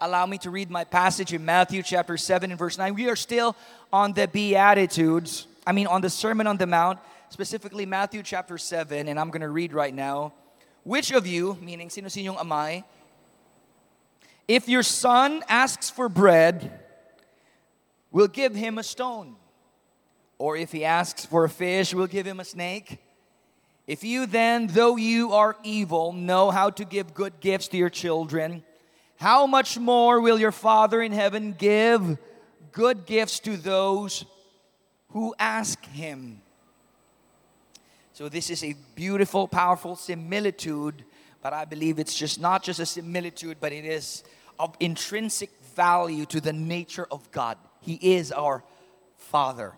allow me to read my passage in Matthew chapter 7 and verse 9. We are still on the Beatitudes, I mean, on the Sermon on the Mount, specifically Matthew chapter 7, and I'm going to read right now. Which of you, meaning sino sinyong amay, if your son asks for bread, will give him a stone? Or if he asks for a fish, will give him a snake? If you then, though you are evil, know how to give good gifts to your children, how much more will your Father in heaven give good gifts to those who ask him? So, this is a beautiful, powerful similitude, but I believe it's just not just a similitude, but it is of intrinsic value to the nature of God. He is our Father.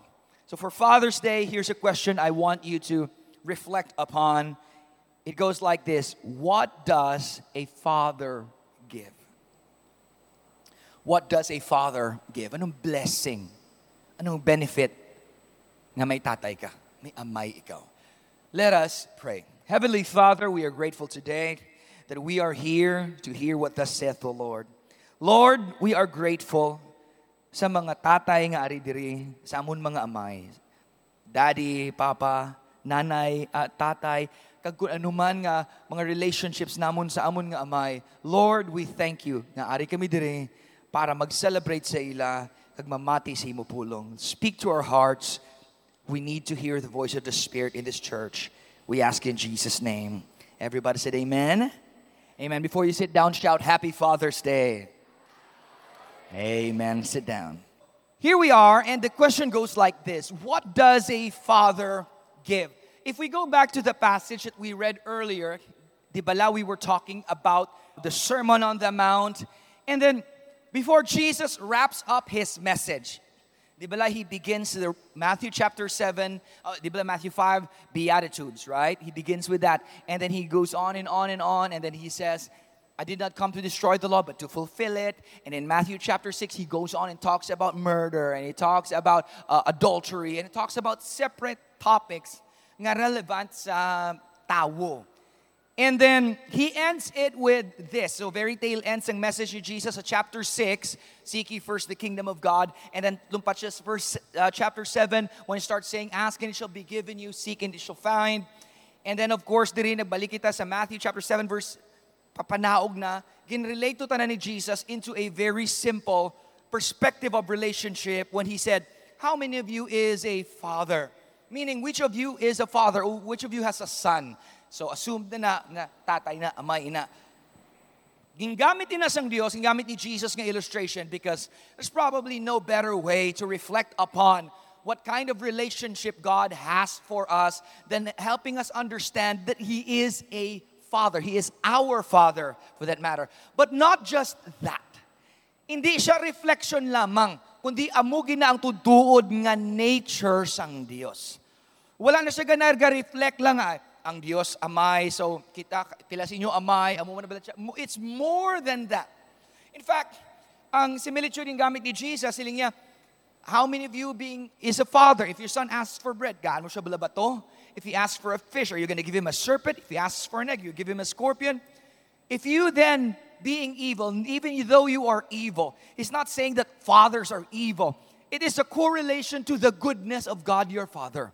So, for Father's Day, here's a question I want you to reflect upon. It goes like this What does a father give? What does a father give? Anong blessing? Anong benefit nga may tatay ka? May amay ikaw. Let us pray. Heavenly Father, we are grateful today that we are here to hear what thus saith the Lord. Lord, we are grateful sa mga tatay nga ari diri, sa amon mga amay. Daddy, Papa, nanay, uh, tatay, kag anuman nga mga relationships namon sa amon nga amay. Lord, we thank you nga ari kami dire para mag-celebrate sa ila kag mamati sa imo pulong. Speak to our hearts. We need to hear the voice of the Spirit in this church. We ask in Jesus' name. Everybody said amen. Amen. Before you sit down, shout Happy Father's Day. Amen. Sit down. Here we are, and the question goes like this What does a father give. If we go back to the passage that we read earlier, di bala we were talking about the Sermon on the Mount, and then before Jesus wraps up his message, di bala he begins the Matthew chapter 7, uh, di Matthew 5, Beatitudes, right? He begins with that, and then he goes on and on and on, and then he says, I did not come to destroy the law, but to fulfill it. And in Matthew chapter 6, he goes on and talks about murder, and he talks about uh, adultery, and he talks about separate topics nga relevant sa tao. And then he ends it with this. So very tail ends ang message of Jesus at chapter 6, seek ye first the kingdom of God. And then lumpat siya sa verse, uh, chapter 7 when he starts saying, ask and it shall be given you, seek and it shall find. And then of course, diri nagbalik kita sa Matthew chapter 7 verse papanaog na, ginrelate to tanan ni Jesus into a very simple perspective of relationship when he said, how many of you is a father? Meaning, which of you is a father or which of you has a son? So, assume na na, na tatay na, amay na. Gingamit din na sang Diyos, gingamit ni Jesus ng illustration because there's probably no better way to reflect upon what kind of relationship God has for us than helping us understand that He is a Father. He is our Father, for that matter. But not just that. Hindi siya reflection lamang, kundi amugi na ang tuduod nga nature sang Dios. Wala na siya ganar reflect lang ay, ang Dios amay, so kita, pila sa inyo amay, na. It's more than that. In fact, ang similitude yung gamit ni Jesus, siling niya, how many of you being is a father? If your son asks for bread, gaano siya balabato? If he asks for a fish, are you going to give him a serpent? If he asks for an egg, you give him a scorpion? If you then, being evil, even though you are evil, he's not saying that fathers are evil. It is a correlation to the goodness of God your Father.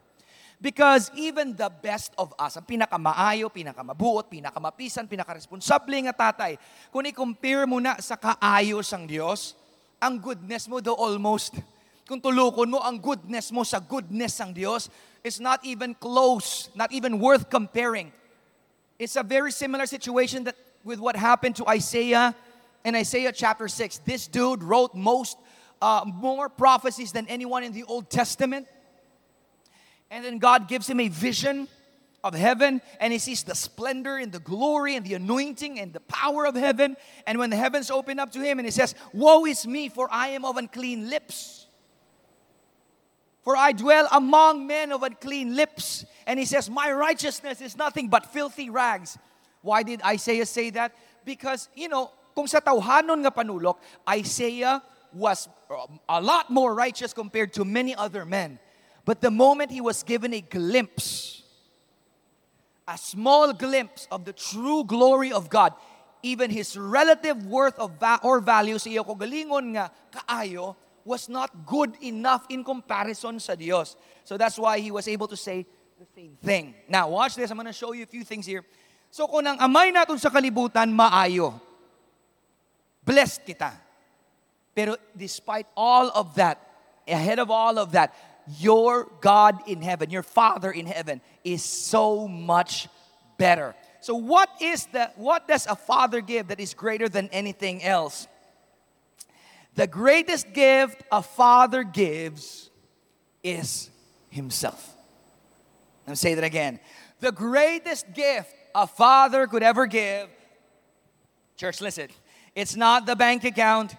Because even the best of us, ang pinakamaayo, pinakamabuot, pinakamapisan, pinakaresponsable nga tatay, kung i-compare mo na sa kaayos ang Diyos, ang goodness mo do almost, kung tulukon mo ang goodness mo sa goodness ang Diyos, is not even close, not even worth comparing. It's a very similar situation that with what happened to Isaiah in Isaiah chapter 6. This dude wrote most uh, more prophecies than anyone in the Old Testament. And then God gives him a vision of heaven and he sees the splendor and the glory and the anointing and the power of heaven. And when the heavens open up to him and he says, Woe is me, for I am of unclean lips. For I dwell among men of unclean lips. And he says, My righteousness is nothing but filthy rags. Why did Isaiah say that? Because, you know, kung sa tawhanon nga panulok, Isaiah was um, a lot more righteous compared to many other men. But the moment he was given a glimpse, a small glimpse of the true glory of God, even his relative worth of va- or value sa nga kaayo was not good enough in comparison sa Dios. So that's why he was able to say the same thing. Now, watch this. I'm going to show you a few things here. So kung ang amay natin sa kalibutan maayo, blessed kita. Pero despite all of that, ahead of all of that, your God in heaven, your Father in heaven is so much better. So what is the what does a father give that is greater than anything else? The greatest gift a father gives is himself. Let me say that again. The greatest gift a father could ever give, church, listen, it's not the bank account,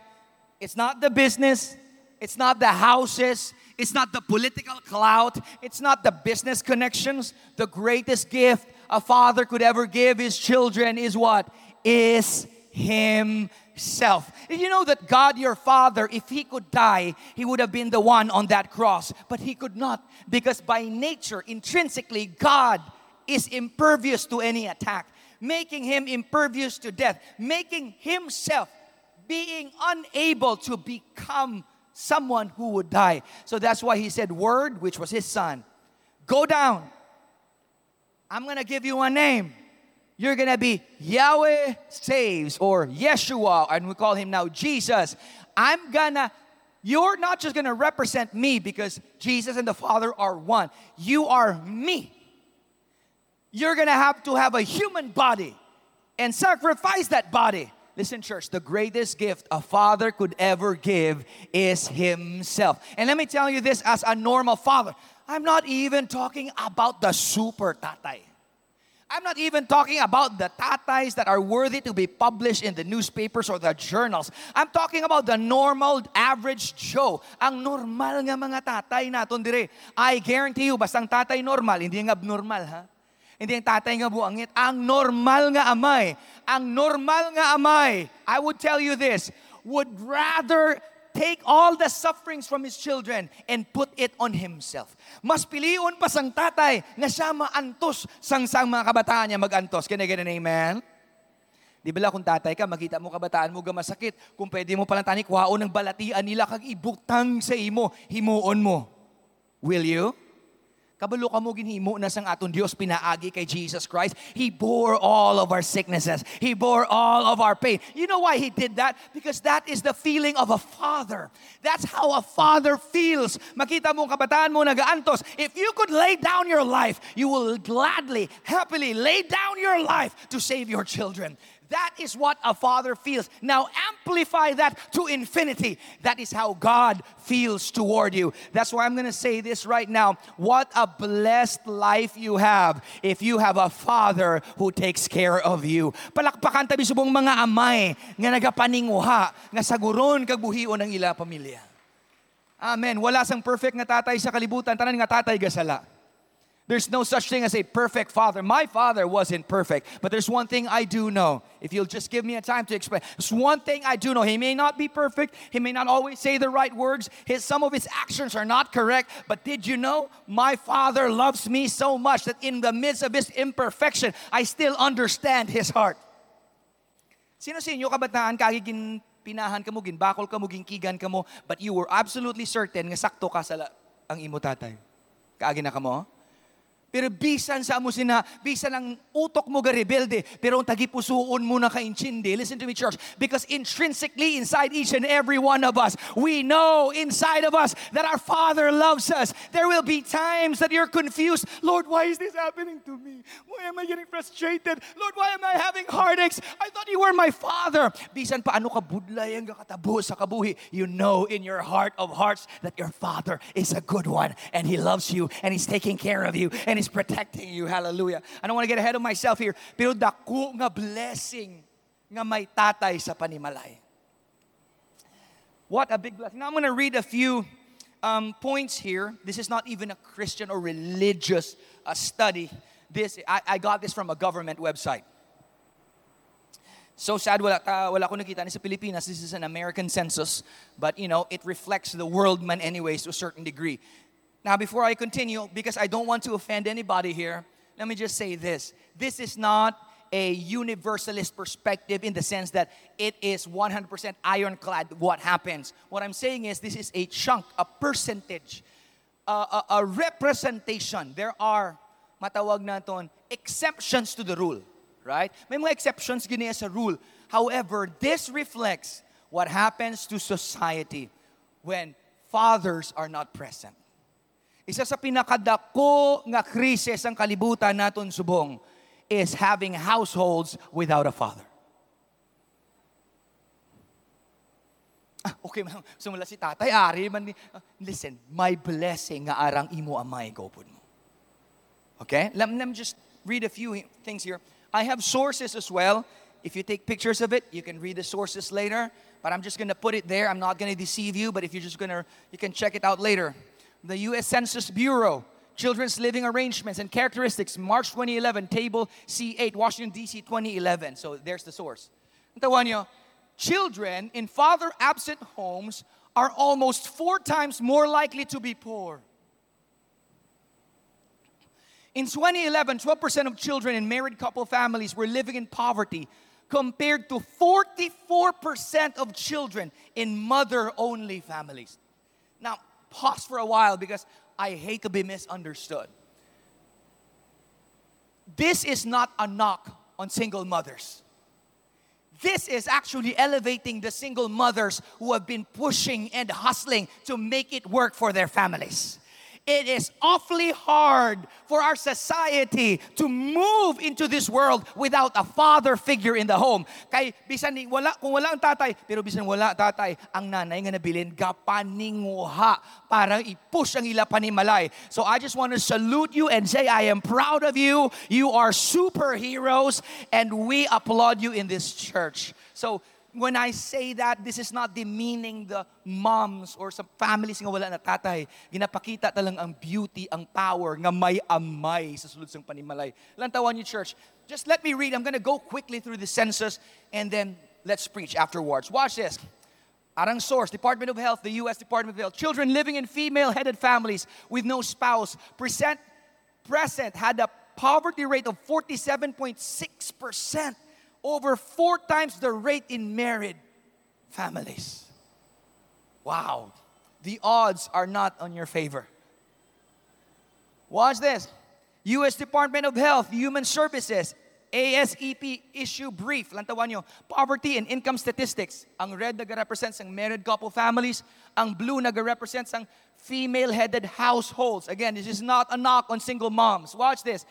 it's not the business, it's not the houses, it's not the political clout, it's not the business connections. The greatest gift a father could ever give his children is what? Is himself. You know that God, your father, if he could die, he would have been the one on that cross. But he could not because by nature, intrinsically, God is impervious to any attack, making him impervious to death, making himself being unable to become someone who would die. So that's why he said, Word, which was his son, go down. I'm gonna give you a name. You're gonna be Yahweh saves or Yeshua, and we call him now Jesus. I'm gonna, you're not just gonna represent me because Jesus and the Father are one. You are me. You're gonna have to have a human body and sacrifice that body Listen, church, the greatest gift a father could ever give is himself. And let me tell you this as a normal father, I'm not even talking about the super tatay. I'm not even talking about the tatays that are worthy to be published in the newspapers or the journals. I'm talking about the normal, average Joe. Ang normal nga mga tatay naton dire. I guarantee you, basta ang tatay normal, hindi nga abnormal, ha? Hindi ang tatay nga buangit. Ang normal nga amay, ang normal nga amay, I would tell you this, would rather take all the sufferings from his children and put it on himself. Mas piliun pa sang tatay na siya maantos sang sang mga kabataan niya magantos. Can I get an amen? Di ba kung tatay ka, makita mo kabataan mo masakit, kung pwede mo palang tani, kuhaon ng balatian nila, kag ibutang sa imo, himuon mo. Will you? Kabalo ka mo ginhimo na sang aton Dios pinaagi kay Jesus Christ. He bore all of our sicknesses. He bore all of our pain. You know why he did that? Because that is the feeling of a father. That's how a father feels. Makita mo kabataan mo nagaantos. If you could lay down your life, you will gladly, happily lay down your life to save your children. That is what a father feels. Now amplify that to infinity. That is how God feels toward you. That's why I'm going to say this right now. What a blessed life you have if you have a father who takes care of you. Palakpakan tabi subong mga amay nga nagapaninguha nga saguron kag buhion ng ila pamilya. Amen. Wala sang perfect nga tatay sa kalibutan. Tanan nga tatay gasala. There's no such thing as a perfect father. My father wasn't perfect, but there's one thing I do know. If you'll just give me a time to explain, there's one thing I do know. He may not be perfect, he may not always say the right words, his, some of his actions are not correct, but did you know my father loves me so much that in the midst of his imperfection, I still understand his heart. Sino sa inyo kabataan kagigin pinahan ka mo, ginbakol ka mo, ginkigan ka mo, but you were absolutely certain nga sakto ka sa ang imo tatay. Kaagi na ka mo? Pero bisan sa mo sina, bisan ang utok mo ga rebelde, pero ang tagipusuon mo na kaintindi. Listen to me, church. Because intrinsically inside each and every one of us, we know inside of us that our Father loves us. There will be times that you're confused. Lord, why is this happening to me? Why am I getting frustrated? Lord, why am I having heartaches? I thought you were my Father. Bisan pa ano ka budlay ang katabo sa kabuhi, you know in your heart of hearts that your Father is a good one and He loves you and He's taking care of you and He's protecting you. Hallelujah. I don't want to get ahead of myself here. Pero dako nga blessing nga may tatay sa panimalay. What a big blessing. Now I'm going to read a few um, points here. This is not even a Christian or religious uh, study. This I, I got this from a government website. So sad, wala, ta, wala ko nakita ni sa Pilipinas. This is an American census, but you know, it reflects the world man anyways to a certain degree. Now, before I continue, because I don't want to offend anybody here, let me just say this. This is not a universalist perspective in the sense that it is 100% ironclad what happens. What I'm saying is this is a chunk, a percentage, a, a, a representation. There are, matawag naton, exceptions to the rule. Right? May mga exceptions gini sa rule. However, this reflects what happens to society when fathers are not present. Isa sa pinakadako nga krisis ang kalibutan naton subong is having households without a father. Ah, okay, ma'am. Sumula si tatay, ari man ah, listen, my blessing nga arang imo amay gopod mo. Okay? Let, let me just read a few things here. I have sources as well. If you take pictures of it, you can read the sources later. But I'm just going to put it there. I'm not going to deceive you, but if you're just going to, you can check it out later. The U.S. Census Bureau, Children's Living Arrangements and Characteristics, March 2011, Table C8, Washington, D.C. 2011. So there's the source. Tawan nyo, children in father absent homes are almost four times more likely to be poor. In 2011, 12% of children in married couple families were living in poverty, compared to 44% of children in mother only families. Now, pause for a while because I hate to be misunderstood. This is not a knock on single mothers. This is actually elevating the single mothers who have been pushing and hustling to make it work for their families. It is awfully hard for our society to move into this world without a father figure in the home. Kay bisan ni wala kung wala ang tatay, pero bisan wala tatay, ang nanay nga nabilin gapaninguha para i-push ang ila panimalay. So I just want to salute you and say I am proud of you. You are superheroes and we applaud you in this church. So when I say that, this is not demeaning the moms or sa families nga wala na tatay. Ginapakita talang ang beauty, ang power nga may amay sa sulod sang panimalay. Lantawan you church. Just let me read. I'm going to go quickly through the census and then let's preach afterwards. Watch this. Arang source, Department of Health, the U.S. Department of Health. Children living in female-headed families with no spouse present, present had a poverty rate of 47.6 percent over four times the rate in married families. Wow, the odds are not on your favor. Watch this. U.S. Department of Health, Human Services, ASEP issue brief. Lantawan nyo, poverty and income statistics. Ang red nag-represents ang married couple families. Ang blue nag-represents ang female-headed households. Again, this is not a knock on single moms. Watch this.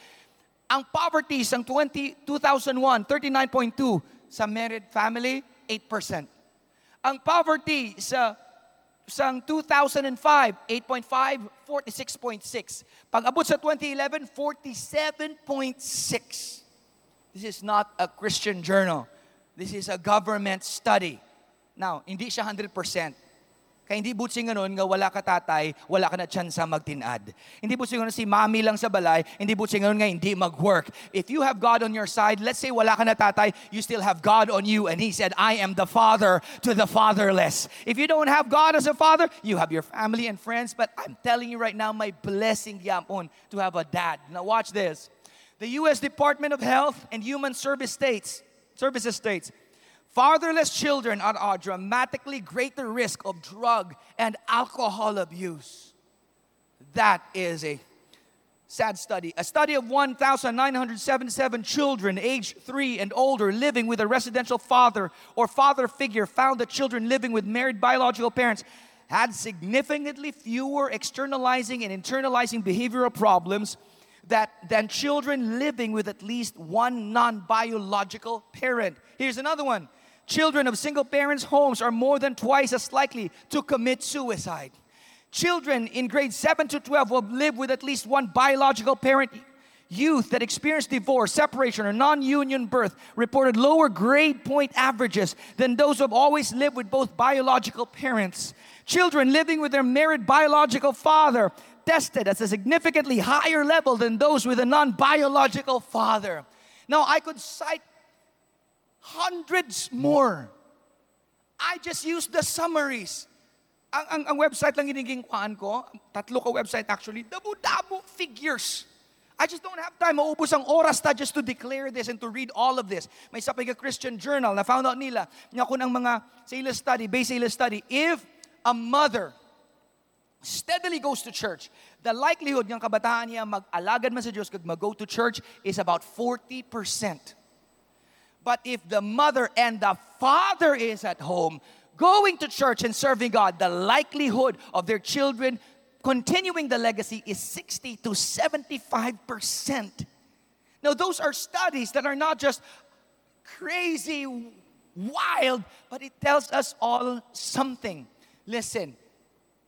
Ang poverty sa 20, 2001, 39.2. Sa married family, 8%. Ang poverty sa sa 2005, 8.5, 46.6. Pag abot sa 2011, 47.6. This is not a Christian journal. This is a government study. Now, hindi siya 100%. Kaya hindi butsing ganun nga wala ka tatay, wala ka na tsansa magtinad. Hindi butsing ganun si mami lang sa balay, hindi butsing ganun nga hindi mag-work. If you have God on your side, let's say wala ka na tatay, you still have God on you. And He said, I am the father to the fatherless. If you don't have God as a father, you have your family and friends. But I'm telling you right now, my blessing yapon to have a dad. Now watch this. The U.S. Department of Health and Human Service states, Services states, Fatherless children are at dramatically greater risk of drug and alcohol abuse. That is a sad study. A study of 1,977 children aged three and older living with a residential father or father figure found that children living with married biological parents had significantly fewer externalizing and internalizing behavioral problems that, than children living with at least one non biological parent. Here's another one Children of single parents' homes are more than twice as likely to commit suicide. Children in grades 7 to 12 will live with at least one biological parent. Youth that experience divorce, separation, or non union birth reported lower grade point averages than those who have always lived with both biological parents. Children living with their married biological father tested at a significantly higher level than those with a non biological father. Now, I could cite hundreds more. I just used the summaries. Ang, ang, ang website lang giniging kuhaan ko, tatlo ka website actually, dabo-dabo figures. I just don't have time. Maubos ang oras ta just to declare this and to read all of this. May sa a Christian journal na found out nila nga kung ang mga sa study, base sa study, if a mother steadily goes to church, the likelihood ng kabataan niya mag-alagad man sa Diyos kag mag-go to church is about 40%. But if the mother and the father is at home, going to church and serving God, the likelihood of their children continuing the legacy is 60 to 75%. Now, those are studies that are not just crazy, wild, but it tells us all something. Listen,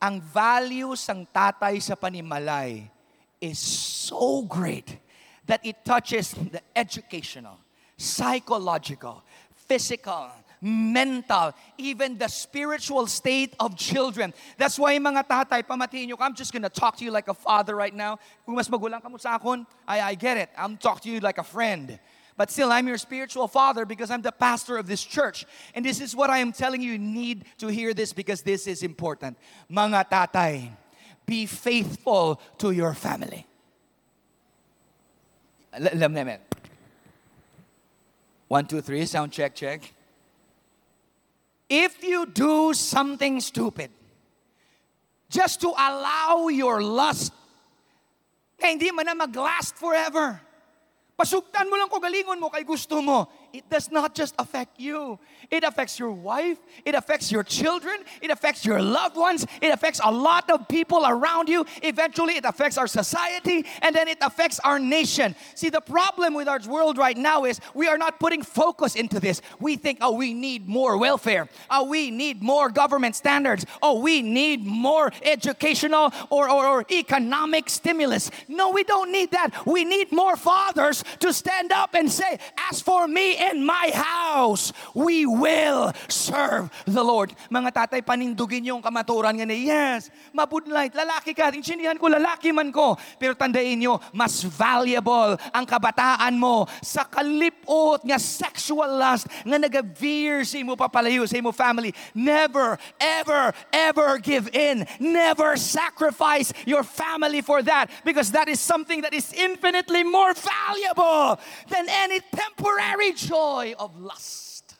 ang values ng tatay sa panimalay is so great that it touches the educational, psychological, physical, mental, even the spiritual state of children. That's why mga tatay, pamatiin nyo I'm just gonna talk to you like a father right now. Kung mas magulang ka sa akon, I, I get it. I'm talking to you like a friend. But still, I'm your spiritual father because I'm the pastor of this church. And this is what I am telling you. You need to hear this because this is important. Mga tatay, be faithful to your family. Alam namin. One, two, three, sound check, check. If you do something stupid, just to allow your lust, na hindi man na mag-last forever, pasugtan mo lang mo kay gusto mo, it does not just affect you. It affects your wife, it affects your children, it affects your loved ones, it affects a lot of people around you. Eventually, it affects our society, and then it affects our nation. See, the problem with our world right now is we are not putting focus into this. We think, oh, we need more welfare, oh, we need more government standards, oh, we need more educational or, or, or economic stimulus. No, we don't need that. We need more fathers to stand up and say, as for me in my house, we will serve the Lord. Mga tatay, panindugin yung kamaturan nga yes, mabudlight, lalaki ka, insindihan ko, lalaki man ko. Pero tandain nyo, mas valuable ang kabataan mo sa kalipot nga sexual lust nga nag-veer sa imo papalayo, sa imo family. Never, ever, ever give in. Never sacrifice your family for that because that is something that is infinitely more valuable than any temporary joy of lust.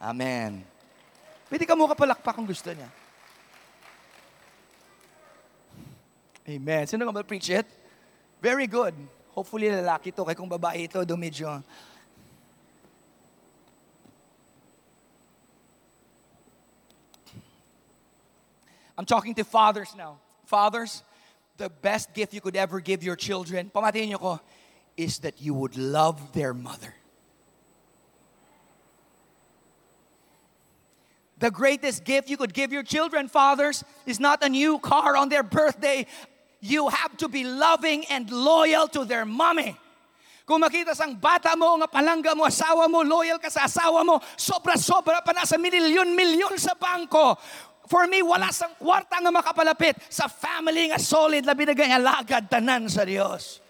Amen. Pwede ka mo kapalakpak kung gusto niya. Amen. Sino ka preach it? Very good. Hopefully lalaki to. Kaya kung babae ito, do. I'm talking to fathers now. Fathers, the best gift you could ever give your children, pamatiin niyo ko, is that you would love their mother. The greatest gift you could give your children, fathers, is not a new car on their birthday. You have to be loving and loyal to their mommy. Kung makita sang bata mo, nga palangga mo, asawa mo, loyal ka sa asawa mo, sobra-sobra pa na sa milyon-milyon sa bangko. For me, wala sang kwarta nga makapalapit sa family nga solid na binigay alagad tanan sa Dios.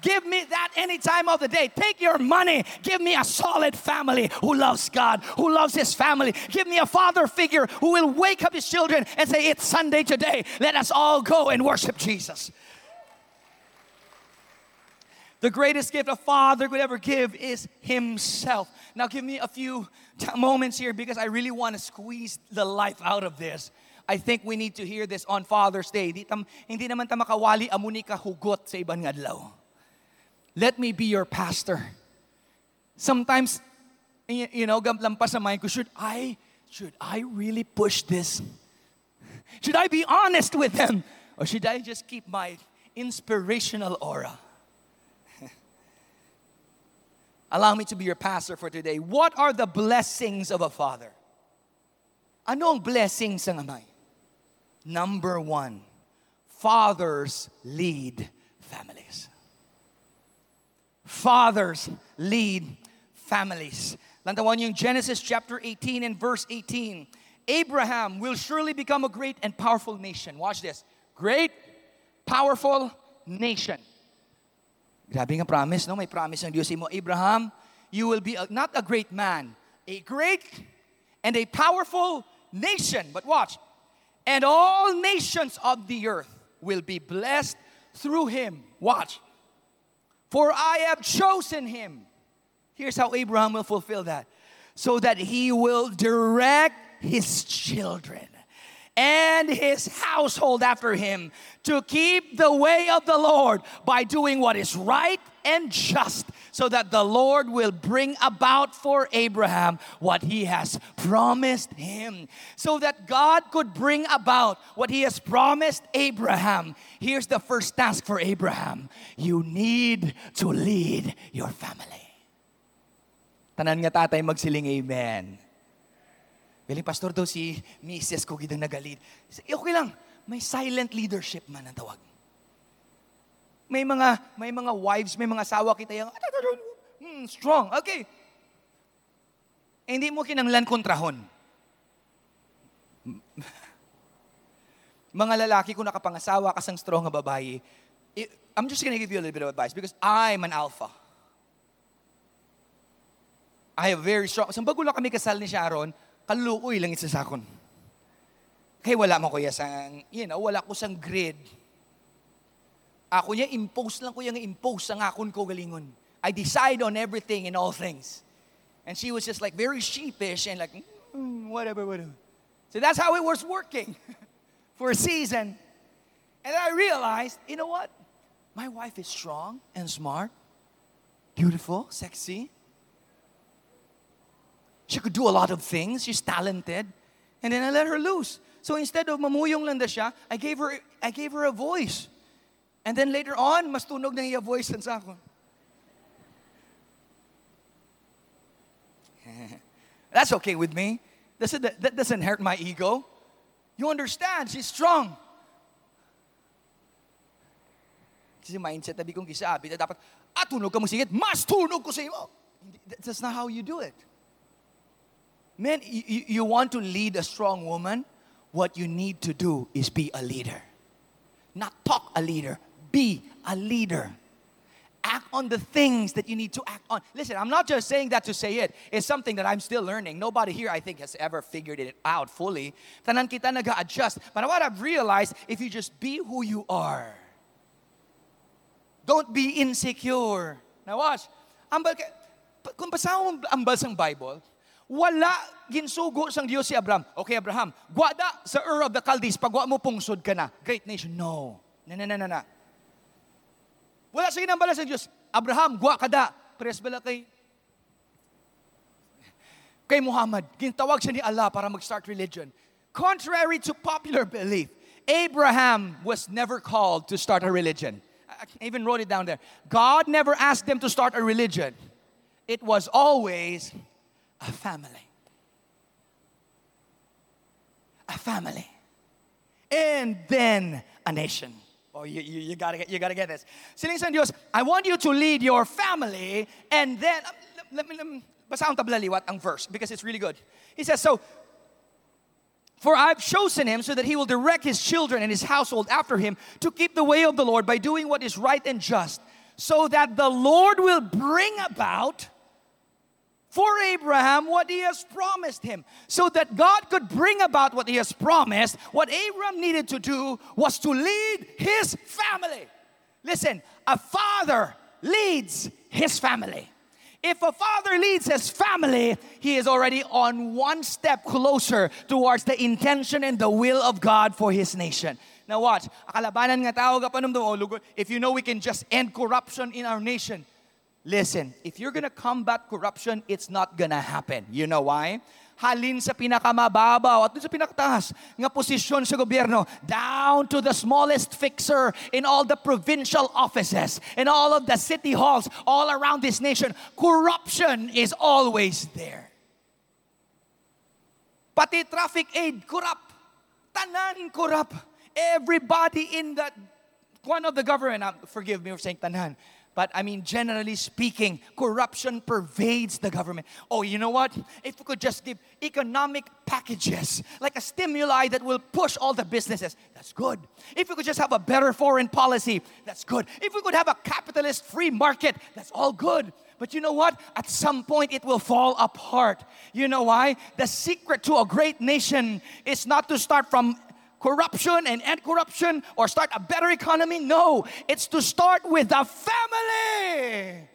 Give me that any time of the day. Take your money. Give me a solid family who loves God, who loves his family. Give me a father figure who will wake up his children and say, It's Sunday today. Let us all go and worship Jesus. The greatest gift a father could ever give is himself. Now, give me a few t- moments here because I really want to squeeze the life out of this. I think we need to hear this on Father's Day. Hindi, naman ta makawali amuni ka hugot sa ibang adlaw. Let me be your pastor. Sometimes, you know, lampas sa mind ko, should I, should I really push this? Should I be honest with them? Or should I just keep my inspirational aura? Allow me to be your pastor for today. What are the blessings of a father? Anong blessings ng amay? Number one, fathers lead families. Fathers lead families. Lantawan yung Genesis chapter 18 and verse 18. Abraham will surely become a great and powerful nation. Watch this. Great, powerful nation. Grabe nga promise, no? May promise ng Diyos mo. Abraham, you will be a, not a great man, a great and a powerful nation. But watch. And all nations of the earth will be blessed through him. Watch. For I have chosen him. Here's how Abraham will fulfill that so that he will direct his children and his household after him to keep the way of the Lord by doing what is right and just, so that the Lord will bring about for Abraham what he has promised him. So that God could bring about what he has promised Abraham. Here's the first task for Abraham you need to lead your family. Tanan nga tatay magsiling amen. Biling pastor daw si Mrs. ko gidang nagalit. Okay lang, may silent leadership man ang tawag. May mga may mga wives, may mga asawa kita yung hmm, strong. Okay. Eh, hindi mo kinanglan kontrahon. mga lalaki kung nakapangasawa kasang strong na babae, I'm just gonna give you a little bit of advice because I'm an alpha. I have very strong. Sa bago lang kami kasal ni Sharon, kaluoy lang isa sa akon. Kaya wala mo kuya sang, you know, wala ko sang grid. Ako niya, impose lang ko yung impose ang akon ko galingon. I decide on everything and all things. And she was just like very sheepish and like, mm, whatever, whatever. So that's how it was working for a season. And I realized, you know what? My wife is strong and smart, beautiful, sexy. She could do a lot of things. She's talented. And then I let her loose. So instead of mamuyong lang siya, I gave her I gave her a voice. And then later on, mas tunog na iya voice sa ako. That's okay with me. That doesn't hurt my ego. You understand, she's strong. Kasi mindset na kong gisabi na dapat, ah, tunog ka mo mas tunog ko sa. That's not how you do it. Man, you, you want to lead a strong woman? What you need to do is be a leader. Not talk a leader, be a leader. Act on the things that you need to act on. Listen, I'm not just saying that to say it. It's something that I'm still learning. Nobody here, I think, has ever figured it out fully. Tanan kita nag-adjust. But what I've realized, if you just be who you are, don't be insecure. Now watch. Kung basahin mo basang Bible, wala ginsugo sang Dios si Abraham. Okay, Abraham, gwada sa Ur of the Chaldees, pagwa mo pungsod ka na. Great nation. No. Na, na, na, na, na. Wala sa ginambala sa Diyos. Abraham, gwa ka da. Pres bala kay kay Muhammad. Gintawag siya ni Allah para mag-start religion. Contrary to popular belief, Abraham was never called to start a religion. I even wrote it down there. God never asked them to start a religion. It was always a family. A family. And then a nation. Oh, you, you, you, gotta get, you gotta get this. Siling San Dios, I want you to lead your family and then, um, let me, let me, basahin tablaliwat ang verse because it's really good. He says, so, for I've chosen him so that he will direct his children and his household after him to keep the way of the Lord by doing what is right and just, so that the Lord will bring about for Abraham what he has promised him. So that God could bring about what he has promised, what Abraham needed to do was to lead his family. Listen, a father leads his family. If a father leads his family, he is already on one step closer towards the intention and the will of God for his nation. Now watch, if you know we can just end corruption in our nation, Listen, if you're gonna combat corruption, it's not gonna happen. You know why? halin sa pinakamababaw at sa pinakataas nga posisyon sa gobyerno down to the smallest fixer in all the provincial offices in all of the city halls all around this nation. Corruption is always there. Pati traffic aid corrupt. Tanan corrupt. Everybody in that one of the government uh, forgive me for saying tanan but I mean, generally speaking, corruption pervades the government. Oh, you know what? If we could just give economic packages, like a stimuli that will push all the businesses, that's good. If we could just have a better foreign policy, that's good. If we could have a capitalist free market, that's all good. But you know what? At some point, it will fall apart. You know why? The secret to a great nation is not to start from corruption and end corruption or start a better economy. No, it's to start with the family.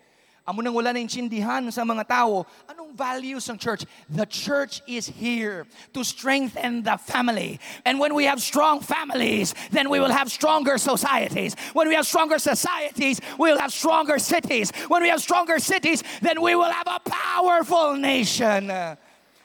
Amo nang wala na intindihan sa mga tao, anong values ng church? The church is here to strengthen the family. And when we have strong families, then we will have stronger societies. When we have stronger societies, we will have stronger cities. When we have stronger cities, then we will have a powerful nation.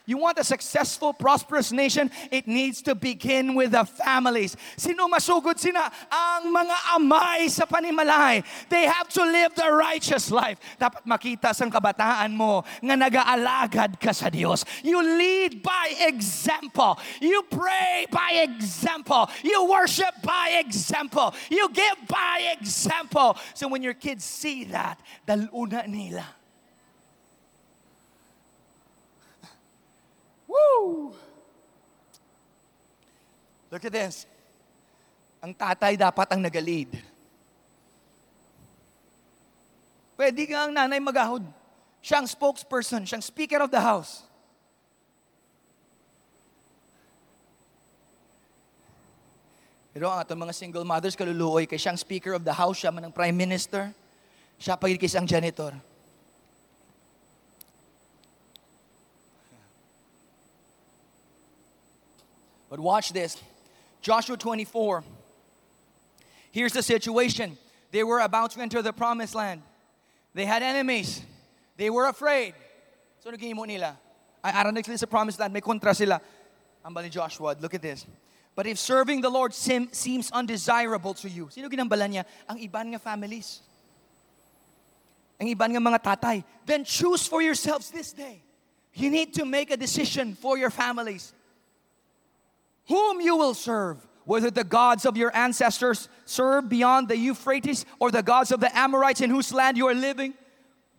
You want a successful, prosperous nation? It needs to begin with the families. Sino masugod sina? Ang mga amay sa panimalay. They have to live the righteous life. Dapat makita sa kabataan mo nga nag-aalagad ka sa Diyos. You lead by example. You pray by example. You worship by example. You give by example. So when your kids see that, daluna nila Woo! Look at this. Ang tatay dapat ang nagalid. Pwede nga ang nanay magahod. Siya ang spokesperson, siyang speaker of the house. Pero ang atong mga single mothers kaluluoy kay siyang speaker of the house, siya man ang prime minister, siya pagkikis ang janitor. But watch this Joshua 24. Here's the situation they were about to enter the promised land, they had enemies, they were afraid. So, naging nila. Araw na sa promised land, may kontra sila. Ang ni Joshua, look at this. But if serving the Lord sim- seems undesirable to you, sino ginambalan niya? Ang iban nga families. Ang iban nga mga tatay. Then choose for yourselves this day. You need to make a decision for your families whom you will serve, whether the gods of your ancestors serve beyond the Euphrates or the gods of the Amorites in whose land you are living.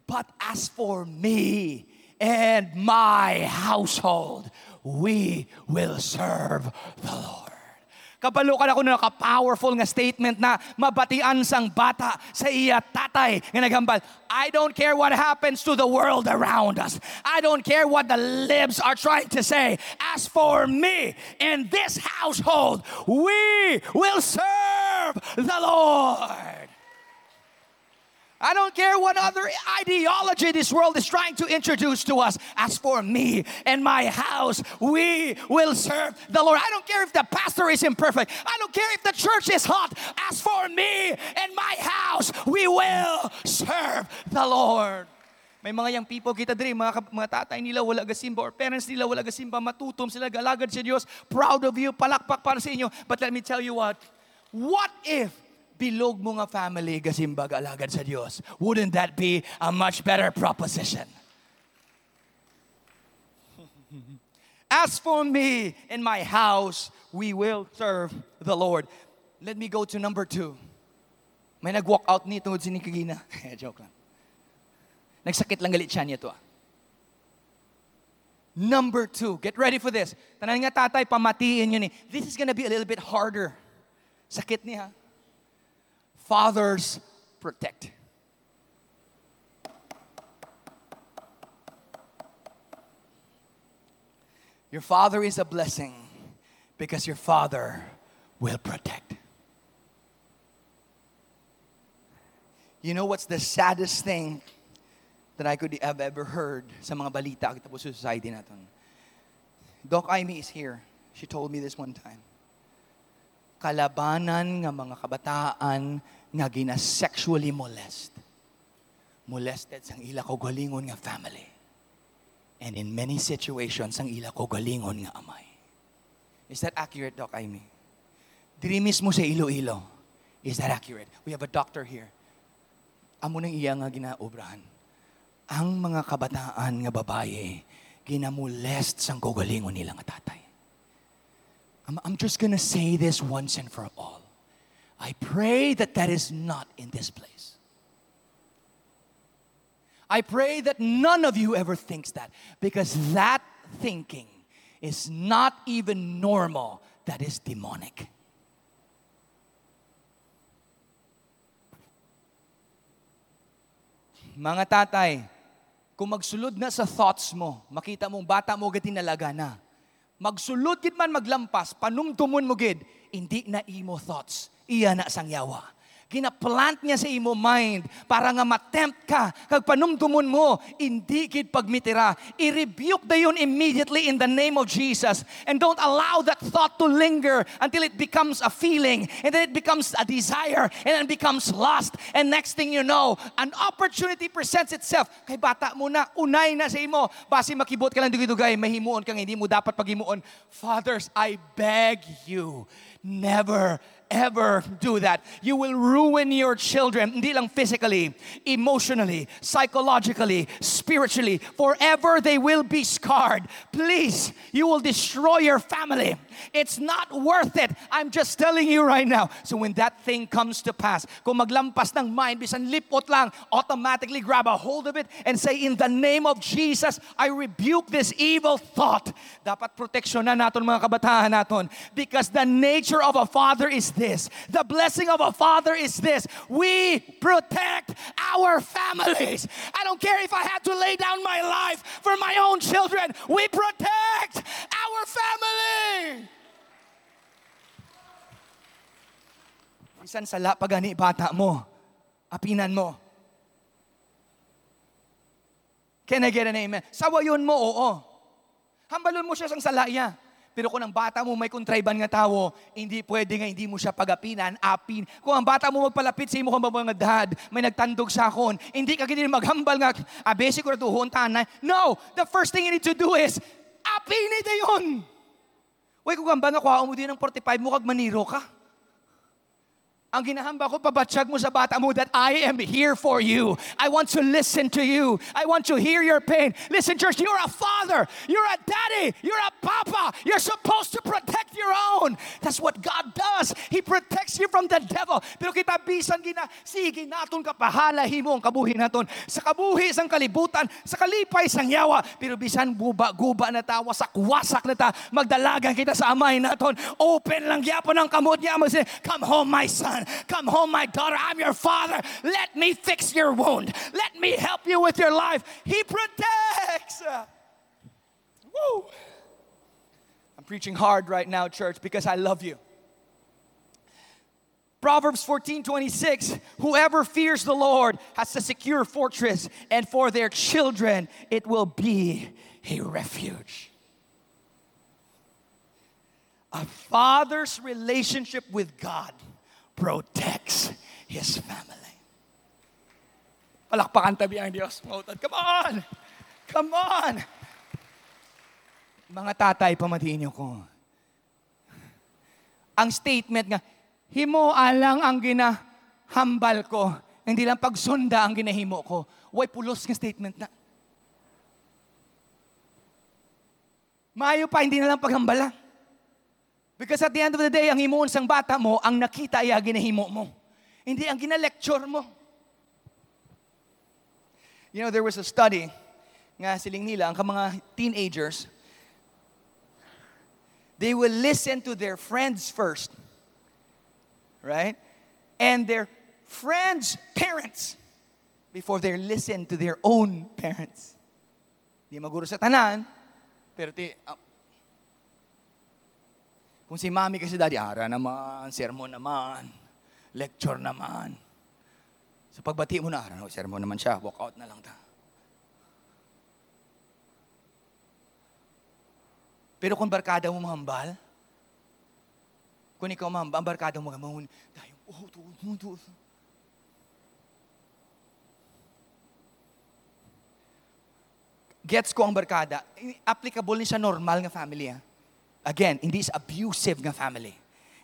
But as for me and my household, we will serve the Lord. Kabalukan ako ng naka-powerful nga statement na mabatian sang bata sa iya tatay nga naghambal. I don't care what happens to the world around us. I don't care what the libs are trying to say. As for me in this household, we will serve the Lord. I don't care what other ideology this world is trying to introduce to us. As for me and my house, we will serve the Lord. I don't care if the pastor is imperfect. I don't care if the church is hot. As for me and my house, we will serve the Lord. May mga young people kita diri, mga, mga tatay nila wala gasimba or parents nila wala gasimba, matutom sila, galagad sa Diyos, proud of you, palakpak para sa inyo. But let me tell you what, what if bilog mo nga family gasimbag alagad sa Diyos. Wouldn't that be a much better proposition? As for me and my house, we will serve the Lord. Let me go to number two. May nag-walk out ni tungod si Nikagina. Joke lang. Nagsakit lang galit siya niya to. Ah. Number two, get ready for this. Tanan nga tatay, pamatiin yun eh. This is gonna be a little bit harder. Sakit niya fathers protect. Your father is a blessing because your father will protect. You know what's the saddest thing that I could have ever heard sa mga balita kita po sa society natin? Doc Amy is here. She told me this one time. Kalabanan ng mga kabataan nga gina sexually molest. Molested sang ila ko galingon nga family. And in many situations, sang ila ko galingon nga amay. Is that accurate, Doc Amy? Diri mismo sa Iloilo. Is that accurate? We have a doctor here. Amo nang iya nga ginaobrahan. Ang mga kabataan nga babae, ginamolest sang kogalingon nila tatay. I'm, I'm just gonna say this once and for all. I pray that that is not in this place. I pray that none of you ever thinks that because that thinking is not even normal, that is demonic. Mga tatay, kung magsulod na sa thoughts mo, makita mong bata mo gatinalaga na, Magsulod gid man maglampas, panumtumon mo gid, hindi na imo thoughts. Iya na sang yawa. Ginaplant niya sa imo mind para nga matempt ka kag panumtumon mo. Hindi gid pagmitira. I-rebuke da yun immediately in the name of Jesus. And don't allow that thought to linger until it becomes a feeling. And then it becomes a desire. And then becomes lust. And next thing you know an opportunity presents itself. Kay bata mo na unay na sa imo. Basi makibot ka lang dugay-dugay mahimuon kang hindi mo dapat paghimuon fathers I beg you never ever do that. You will ruin your children, hindi lang physically, emotionally, psychologically, spiritually. Forever they will be scarred. Please, you will destroy your family. It's not worth it. I'm just telling you right now. So when that thing comes to pass, kung maglampas ng mind, bisan lipot lang, automatically grab a hold of it and say, in the name of Jesus, I rebuke this evil thought. Dapat proteksyon na natin mga kabataan natin because the nature of a father is this. The blessing of a father is this. We protect our families. I don't care if I had to lay down my life for my own children. We protect our family. Isan sala pagani bata mo, apinan mo. Can I get an amen? Sawayon mo, oo. Hambalon mo siya sang salaya. Pero kung ang bata mo may kontrayban nga tawo, hindi pwede nga hindi mo siya pagapinan, apin. Kung ang bata mo magpalapit sa imo kung mga dad, may nagtandog sa akon, hindi ka gini maghambal nga, na tuhon tanay. No! The first thing you need to do is, apinit yun! Uy, kung gamba nga, kuha mo din ng 45 mo kag maniro ka. Ang ginahamba ko, pabatsyag mo sa bata mo that I am here for you. I want to listen to you. I want to hear your pain. Listen, church, you're a father. You're a daddy. You're a papa. You're supposed to protect your own. That's what God does. He protects you from the devil. Pero kita bisan gina, sige naton kapahala himo ang kabuhi naton. Sa kabuhi sang kalibutan, sa kalipay sang yawa. Pero bisan guba-guba na tawa, sakwasak na ta, magdalagan kita sa amay naton. Open lang gyapon ang kamot niya. Come home, my son son, come home, my daughter, I'm your father. Let me fix your wound. Let me help you with your life. He protects. Woo! I'm preaching hard right now, church, because I love you. Proverbs 14 26 Whoever fears the Lord has a secure fortress, and for their children it will be a refuge. A father's relationship with God protects His family. Palakpakan tabi ang Diyos. Come on! Come on! Mga tatay, pamatiin niyo ko. Ang statement nga, himo alang ang ginahambal ko, hindi lang pagsunda ang ginahimo ko. Way pulos nga statement na. Mayo pa, hindi na lang paghambala. Because at the end of the day, ang himuon sang bata mo, ang nakita ay ginahimo mo. Hindi ang gina-lecture mo. You know, there was a study nga siling nila, ang mga teenagers, they will listen to their friends first. Right? And their friends' parents before they listen to their own parents. Di maguro sa tanan, pero ti, uh, kung si mami kasi daddy, ara naman, sermon naman, lecture naman. Sa pagbati mo na, ara, no, sermon naman siya, walk out na lang ta. Pero kung barkada mo mahambal, kung ikaw mahambal, ang barkada mo mahun, tayo, oh, tuod mo, tuod. Gets ko ang barkada. Applicable ni siya normal nga family, ha? Again, hindi sa abusive nga family.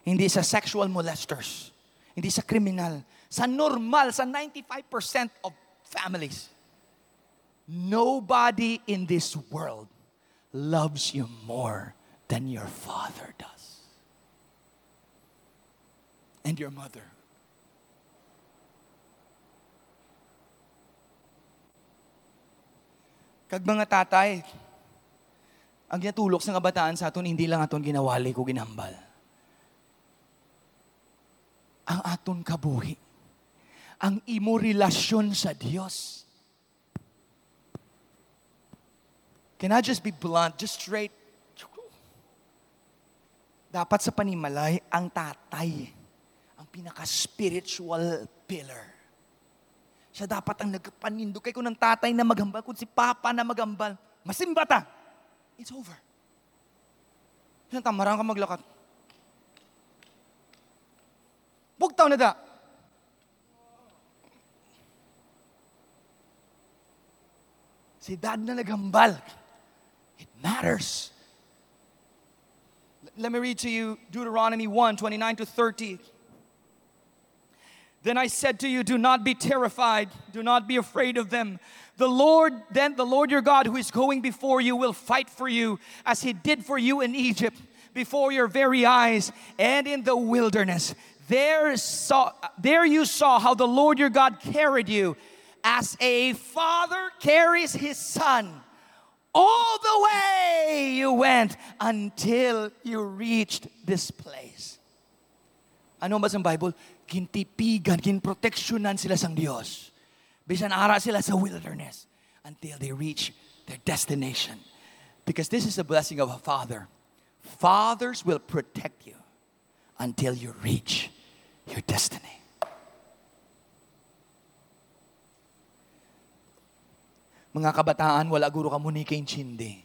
Hindi sa sexual molesters. Hindi sa criminal. Sa normal, sa 95% of families. Nobody in this world loves you more than your father does. And your mother. Kag mga tatay, ang ginatulok sa kabataan sa aton, hindi lang aton ginawali ko ginambal. Ang aton kabuhi. Ang imo relasyon sa Dios. Can I just be blunt, just straight? dapat sa panimalay, ang tatay, ang pinaka-spiritual pillar. Siya dapat ang nagpanindog. Kaya kung ng tatay na magambal, kung si papa na magambal, masimba ta. It's over. Yan, tamarang ka maglakad. Bugtaw na da. Si dad na nagambal. It matters. Let me read to you Deuteronomy 1 29 to 30. Then I said to you, Do not be terrified, do not be afraid of them. The Lord, then the Lord your God, who is going before you, will fight for you as he did for you in Egypt, before your very eyes and in the wilderness. There, saw, there you saw how the Lord your God carried you as a father carries his son all the way you went until you reached this place. Ano ba sa Bible? Kintipigan, kinproteksyonan sila sang Diyos. Bisan ara sila sa wilderness until they reach their destination. Because this is the blessing of a father. Fathers will protect you until you reach your destiny. Mga kabataan, wala guro ka muni kay chindi.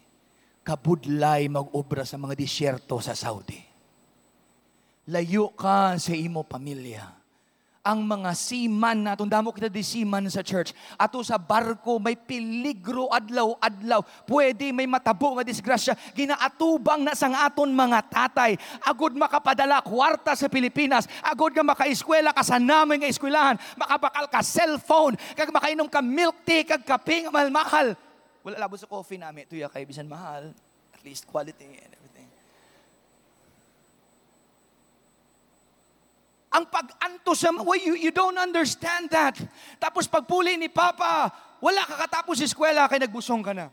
Kabudlay mag-obra sa mga disyerto sa Saudi. Layo ka sa imo pamilya. Ang mga seaman na, damo kita di seaman sa church, ato sa barko, may peligro adlaw-adlaw. Pwede may matabo nga disgrasya. Ginaatubang na sang aton mga tatay. Agod makapadala kwarta sa Pilipinas. Agod nga makaeskwela ka sa namin nga eskwelahan. Makabakal ka cellphone. Kag makainom ka milk tea, kag kape nga mahal-mahal. Wala labo sa coffee namin. Tuya kay bisan mahal. At least quality and everything. Ang pag-anto sa well, you, you don't understand that. Tapos pagpuli ni Papa, wala ka katapos eskwela, kay nagbusong ka na.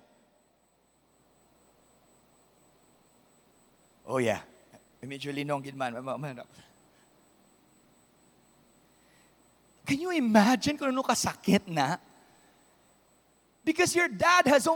Oh yeah. Medyo linong gid man. Can you imagine kung ano kasakit na? Because your dad has...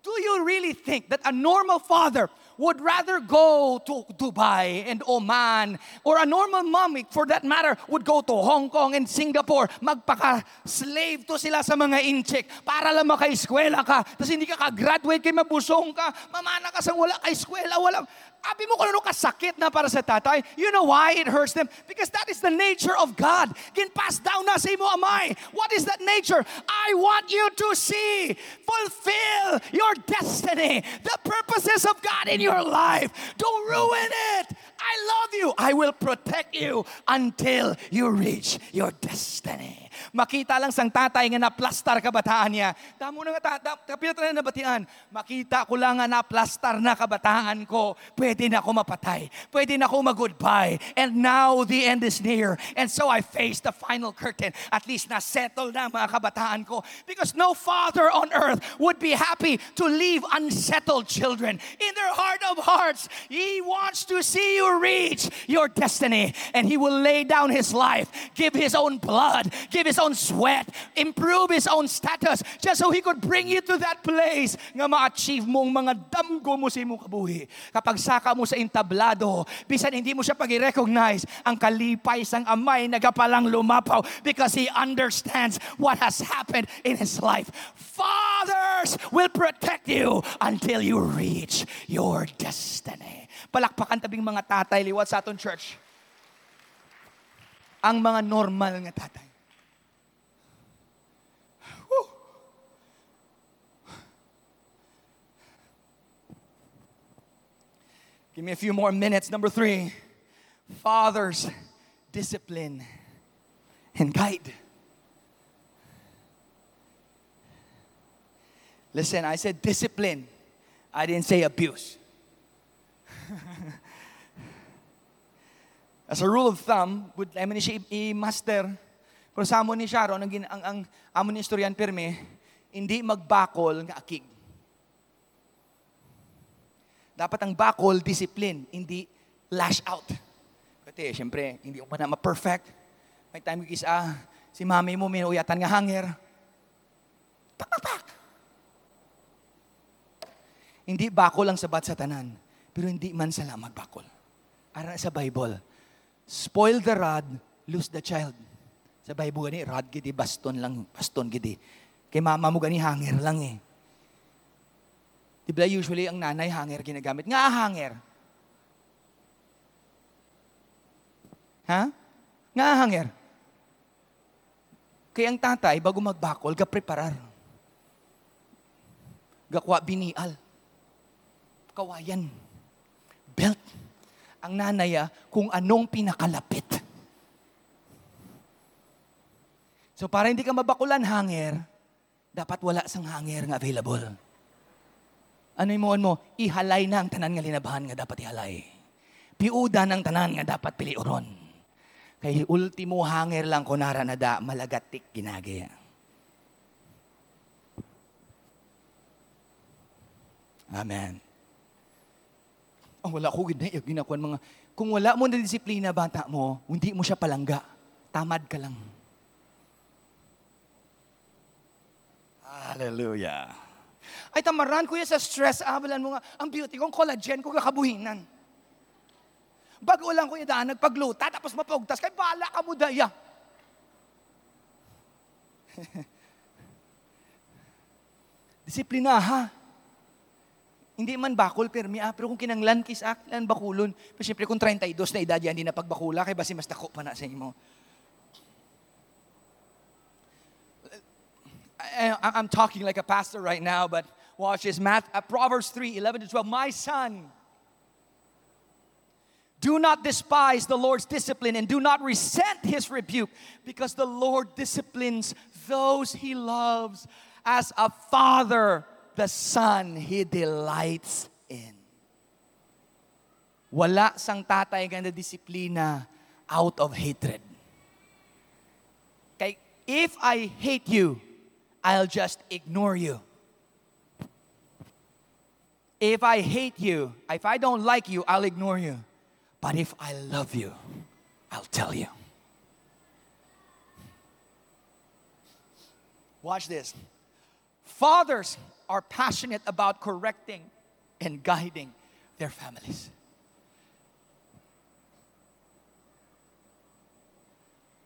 Do you really think that a normal father would rather go to Dubai and Oman or a normal mom, for that matter, would go to Hong Kong and Singapore, magpaka-slave to sila sa mga incheck para lang maka-eskwela ka. Tapos hindi ka ka-graduate, kay mabusong ka, mamana ka sa wala ka-eskwela, wala. Abi mo kung ano kasakit na para sa tatay. You know why it hurts them? Because that is the nature of God. Ginpass down na sa imo amay. What is that nature? I want you to see, fulfill your destiny, the purposes of God in your life. Don't ruin it. I love you. I will protect you until you reach your destiny. Makita lang sang tatay nga naplastar kabataan niya. Damo na nga ta, na nabatian. Makita ko lang nga naplastar na kabataan ko. Pwede na ako mapatay. Pwede na ako mag-goodbye. And now the end is near. And so I face the final curtain. At least na-settle na mga kabataan ko. Because no father on earth would be happy to leave unsettled children. In their heart of hearts, he wants to see you reach your destiny. And he will lay down his life, give his own blood, give his own sweat, improve his own status, just so he could bring you to that place nga ma-achieve mong mga damgo mo sa imong kabuhi. Kapag saka mo sa entablado, bisan hindi mo siya pag-recognize, ang kalipay sang amay nagapalang lumapaw because he understands what has happened in his life. Fathers will protect you until you reach your destiny. Palakpakan tabing mga tatay liwat sa aton church. Ang mga normal nga tatay. Give me a few more minutes. Number three, fathers discipline and guide. Listen, I said discipline. I didn't say abuse. As a rule of thumb, would I mean i-master. Kung sa amo ni Sharon, ang, ang, ang amo ni istoryan pirme, hindi magbakol nga akig. Dapat ang bakol, discipline, hindi lash out. Kasi, syempre, hindi pa na ma-perfect. May time kikis, ah, si mami mo, minuyatan nga hanger. Tak, tak, tak. Hindi bakol ang sabat sa tanan, pero hindi man sila magbakol. Ara sa Bible. Spoil the rod, lose the child. Sa Bible gani, rod gidi, baston lang, baston gidi. Kay mama mo gani, hanger lang eh. Di ba usually ang nanay hanger ginagamit? Nga hanger. Ha? Nga hanger. Kaya ang tatay, bago magbakol, ga-preparar. Gakwa binial. Kawayan. Belt. Ang nanay, ah, kung anong pinakalapit. So para hindi ka mabakulan hanger, dapat wala sang hanger nga available. Ano yung mo? Ihalay na ang tanan nga linabahan nga dapat ihalay. Piuda ng tanan nga dapat piliuron. Kay ultimo hanger lang kunara na da malagatik ginagaya. Amen. Ang wala ko gina ginakuan mga kung wala mo na disiplina bata mo, hindi mo siya palangga. Tamad ka lang. Hallelujah. Ay tamaran kuya sa stress, abalan mo nga, ang beauty kong collagen ko kakabuhinan. Bago lang kuya daan, nagpagluta, tapos mapugtas, kay bala ka mo daya. Disiplina ha. Hindi man bakol permi ah, pero kung kinanglan kis aklan bakulon. Pero siyempre kung 32 na edad yan, hindi na pagbakula, kay basi mas dako pa na sa imo. I, I'm talking like a pastor right now, but watch this. Math, uh, Proverbs 3, 11 to 12. My son, do not despise the Lord's discipline and do not resent his rebuke, because the Lord disciplines those he loves as a father the son he delights in. Wala sang tatay nga na disiplina out of hatred. Kay if I hate you, I'll just ignore you. If I hate you, if I don't like you, I'll ignore you. But if I love you, I'll tell you. Watch this. Fathers are passionate about correcting and guiding their families.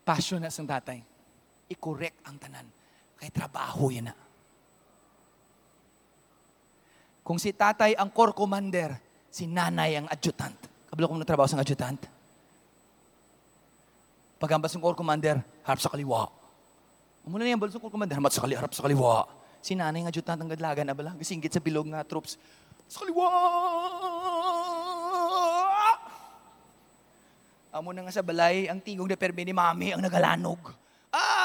Passion na sang tatay. I-correct ang tanan. Kay trabaho yan na. Kung si tatay ang core commander, si nanay ang adjutant. Kabalo kong natrabaho sa adjutant. Pagambas ng core commander, harap sa kaliwa. Muna na yan, balas ng core commander, harap sa kaliwa. Harap sa kaliwa. Si nanay ang adjutant ang gadlagan na bala. Gasinggit sa bilog nga troops. Sa kaliwa! Amo na nga sa balay, ang tingog na permi ni mami ang nagalanog.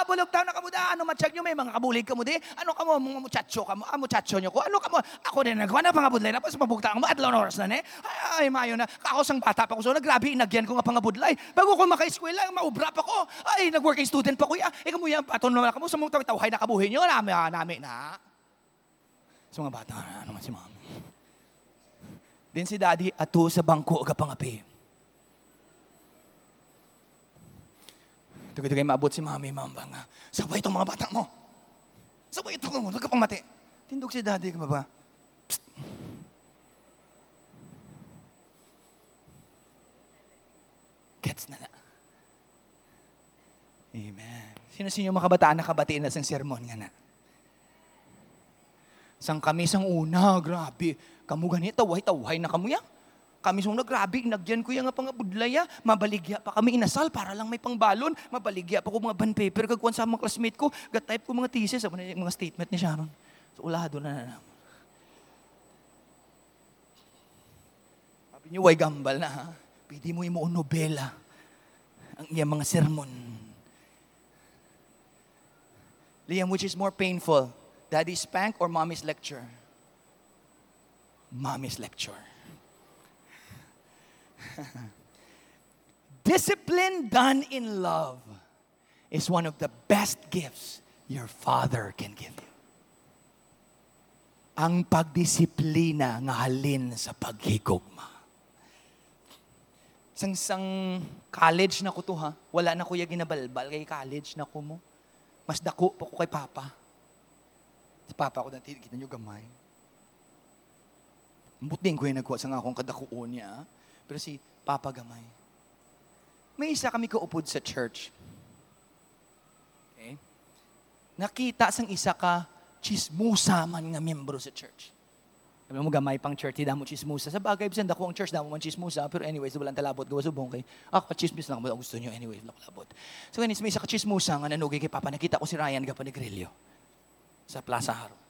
Bulog tayo na kamo da. Ano matsyag nyo? May mga kabulig kamo di. Ano kamo? Mga muchacho kamo. Ah, muchacho nyo ko. Ano kamo? Ako din nagawa na pangabudlay. Tapos mabugta mo. Adlaw na oras na ne. Ay, ay, mayo na. Kako sang bata pa ko. So, nagrabe, inagyan ko nga pangabudlay. Bago ko maka-eskwela, maubra pa ko. Ay, nag-working student pa ko. Ah, eh, kamo yan. Paton naman kamo. Sa mga tawhay na kabuhin nyo. Nami, ah, nami na. Sa mga bata, ano man si mami. Din si daddy, ato sa bangko aga Tugay-tugay maabot si mami, mamba nga. Sabay itong mga bata mo. Sabay ito mo, huwag ka pang mati. Tindog si daddy ka ba? Psst. Gets na na. Amen. Sino-sino mga kabataan na kabatiin na sa sermon nga na? Sang kami sang una, grabe. Kamu ganito, taway-taway na kamu ya. Kami sung nagrabe, nagyan ko yung nga pangabudlaya. Mabaligya pa kami inasal para lang may pangbalon. Mabaligya pa ko mga band paper. Kagkuhan sa mga classmate ko, gatype ko mga thesis. Yung mga statement ni Sharon. So, ulado na na. Sabi niyo, way gambal na ha. Pwede mo yung nobela. Ang iyang mga sermon. Liam, which is more painful? Daddy's spank or mommy's lecture? Mommy's lecture. Discipline done in love is one of the best gifts your father can give you. Ang pagdisiplina nga halin sa paghigugma. Sang sang college na ko to ha. Wala na kuya ginabalbal kay college na ko mo. Mas dako pa ko kay papa. Si papa ko dati, kita nyo gamay. Buting ko yung nagkuha sa nga akong kadakuon niya. Pero si Papa Gamay. May isa kami kaupod sa church. Okay? Nakita sang isa ka chismusa man nga membro sa church. Sabi mo, gamay pang church, hindi mo chismusa. Sa bagay, bisan dako ang church, damo man chismusa. Pero anyways, walang talabot, gawa subong kay, ah, chismis lang, gusto nyo, anyways, labot. So, anyways, may isa ka chismusa nga nanugay kay Papa, nakita ko si Ryan gapa sa Plaza Haro.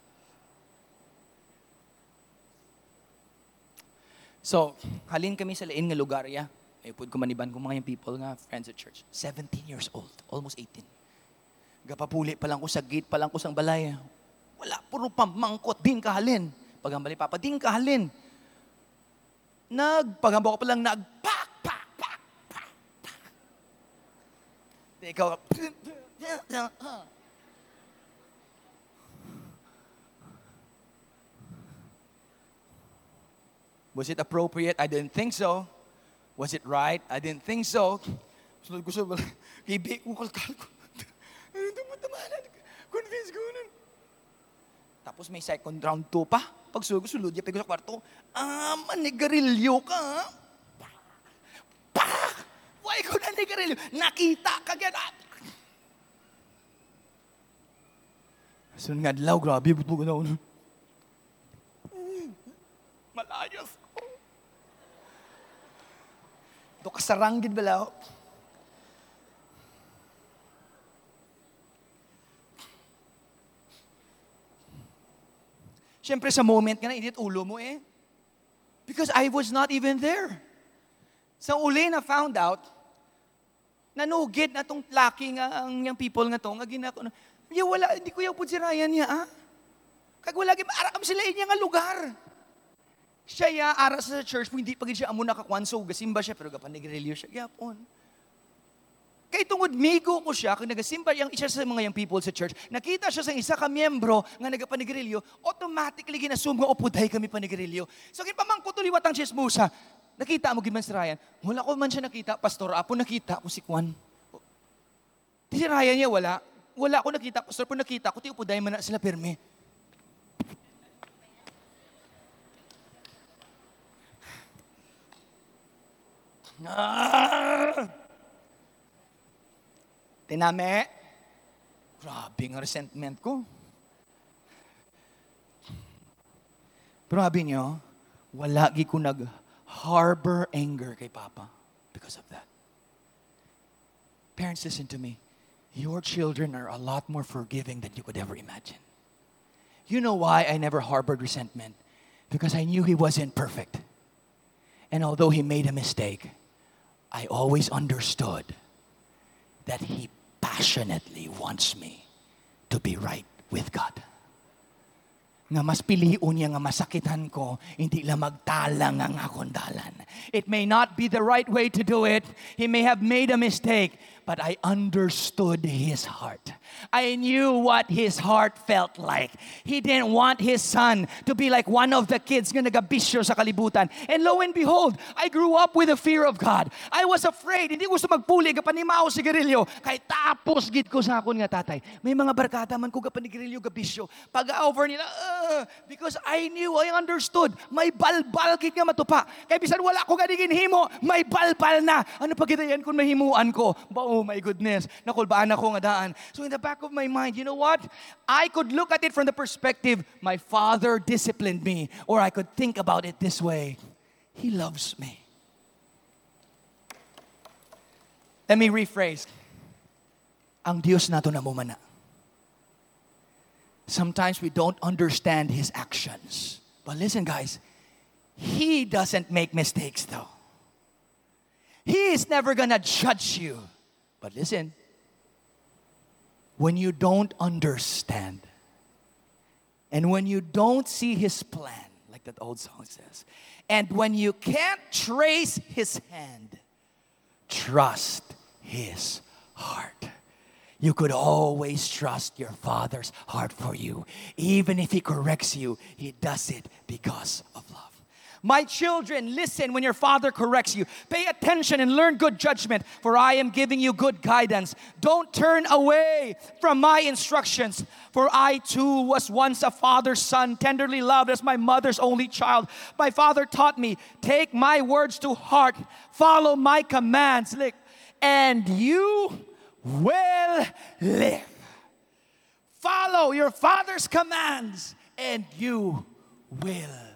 So, halin kami sa lain nga lugar, ya. May pud ko maniban ko mga yung people nga, friends at church. 17 years old, almost 18. Gapapuli pa lang ko sa gate, pa lang ko sa balay. Wala, puro pamangkot, din kahalin. Pagambali, Papa, din kahalin. Nagpagamba ko pa lang, nag, pak, pak, pak, pak, ikaw, Was it appropriate? I didn't think so. Was it right? I didn't think so. Ko sa ibig ko kalkal ko. Ano ito mo tamalan? Convince ko nun. Tapos may second round to pa. Pag sulod ko, sulod yapin ko sa kwarto. Ah, manigarilyo ka. Pa! Pa! Why ko na nigarilyo? Nakita ka gana. Sunod nga dilaw, grabe, buto ko na uno. Malayas ko. Ito kasaranggid balaw. Siyempre sa moment ka na, init ulo mo eh. Because I was not even there. Sa uli na found out, nanugid na tong laki nga ang yung people nga to, nga ginako na, "Ya, wala, hindi ko yung si Ryan niya, ah. Kag wala aram sila inya nga lugar. Siya ya ara sa church, hindi pa siya amo nakakwan so gasimba siya pero gapan nagreligyo siya gyapon. Kay tungod migo ko siya, kung nagasimba yung isa sa mga yung people sa church, nakita siya sa isa ka miyembro nga nagapanigrilyo, automatically ginasum nga upuday kami panigrilyo. So ginpamangko tuliwat ang chismusa. Nakita mo giman si Ryan. Wala ko man siya nakita, pastor apo nakita ko si Kwan. Di si Ryan niya wala. Wala ko nakita, pastor po nakita ko, ti upuday man na sila pirmi. Tiname. Grabe nga resentment ko. Pero sabi niyo, wala gi ko nag-harbor anger kay Papa because of that. Parents, listen to me. Your children are a lot more forgiving than you could ever imagine. You know why I never harbored resentment? Because I knew he wasn't perfect. And although he made a mistake, I always understood that he passionately wants me to be right with God. Nga mas piliun niya nga masakitan ko, hindi lang magtalang ang akong dalan. It may not be the right way to do it. He may have made a mistake, but I understood his heart. I knew what his heart felt like. He didn't want his son to be like one of the kids nga nagabisyo sa kalibutan. And lo and behold, I grew up with a fear of God. I was afraid. Hindi gusto magpuli, kapanimaw si Garillo. Kay tapos gid ko sa akon nga tatay. May mga barkada man ko kapanigarilyo gabisyo. Pag-over nila, uh, because I knew, I understood. May balbal gid nga matupa. Kay bisan wala ko ganigin himo, may balbal na. Ano pa kita yan kung mahimuan ko? Ba, oh my goodness, nakulbaan ako nga daan. So in the back of my mind, you know what? I could look at it from the perspective, my father disciplined me. Or I could think about it this way, he loves me. Let me rephrase. Ang Diyos nato na mumana. Sometimes we don't understand His actions. But listen, guys, He doesn't make mistakes, though. He is never gonna judge you. But listen, when you don't understand, and when you don't see His plan, like that old song says, and when you can't trace His hand, trust His heart. You could always trust your Father's heart for you. Even if He corrects you, He does it because of love. My children, listen when your father corrects you. Pay attention and learn good judgment, for I am giving you good guidance. Don't turn away from my instructions, for I too was once a father's son, tenderly loved as my mother's only child. My father taught me, take my words to heart, follow my commands, and you will live. Follow your father's commands, and you will.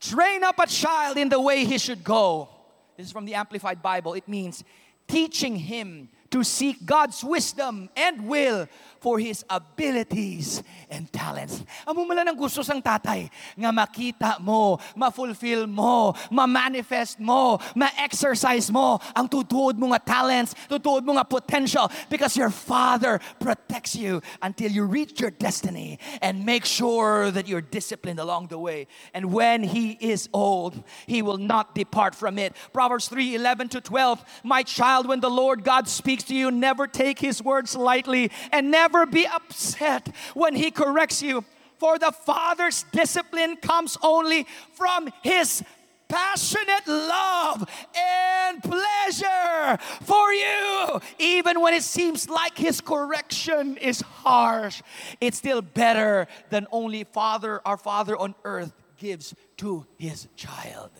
Train up a child in the way he should go. This is from the Amplified Bible. It means teaching him to seek God's wisdom and will for His abilities and talents. Amo ang gusto sang tatay nga makita mo, ma-fulfill mo, ma-manifest mo, ma-exercise mo ang tutuod mo nga talents, tutuod mo nga potential because your Father protects you until you reach your destiny and make sure that you're disciplined along the way. And when He is old, He will not depart from it. Proverbs 3 11 to 12. My child, when the Lord God speaks to you, never take His words lightly and never never be upset when he corrects you. For the Father's discipline comes only from his passionate love and pleasure for you. Even when it seems like his correction is harsh, it's still better than only Father, our Father on earth, gives to his child.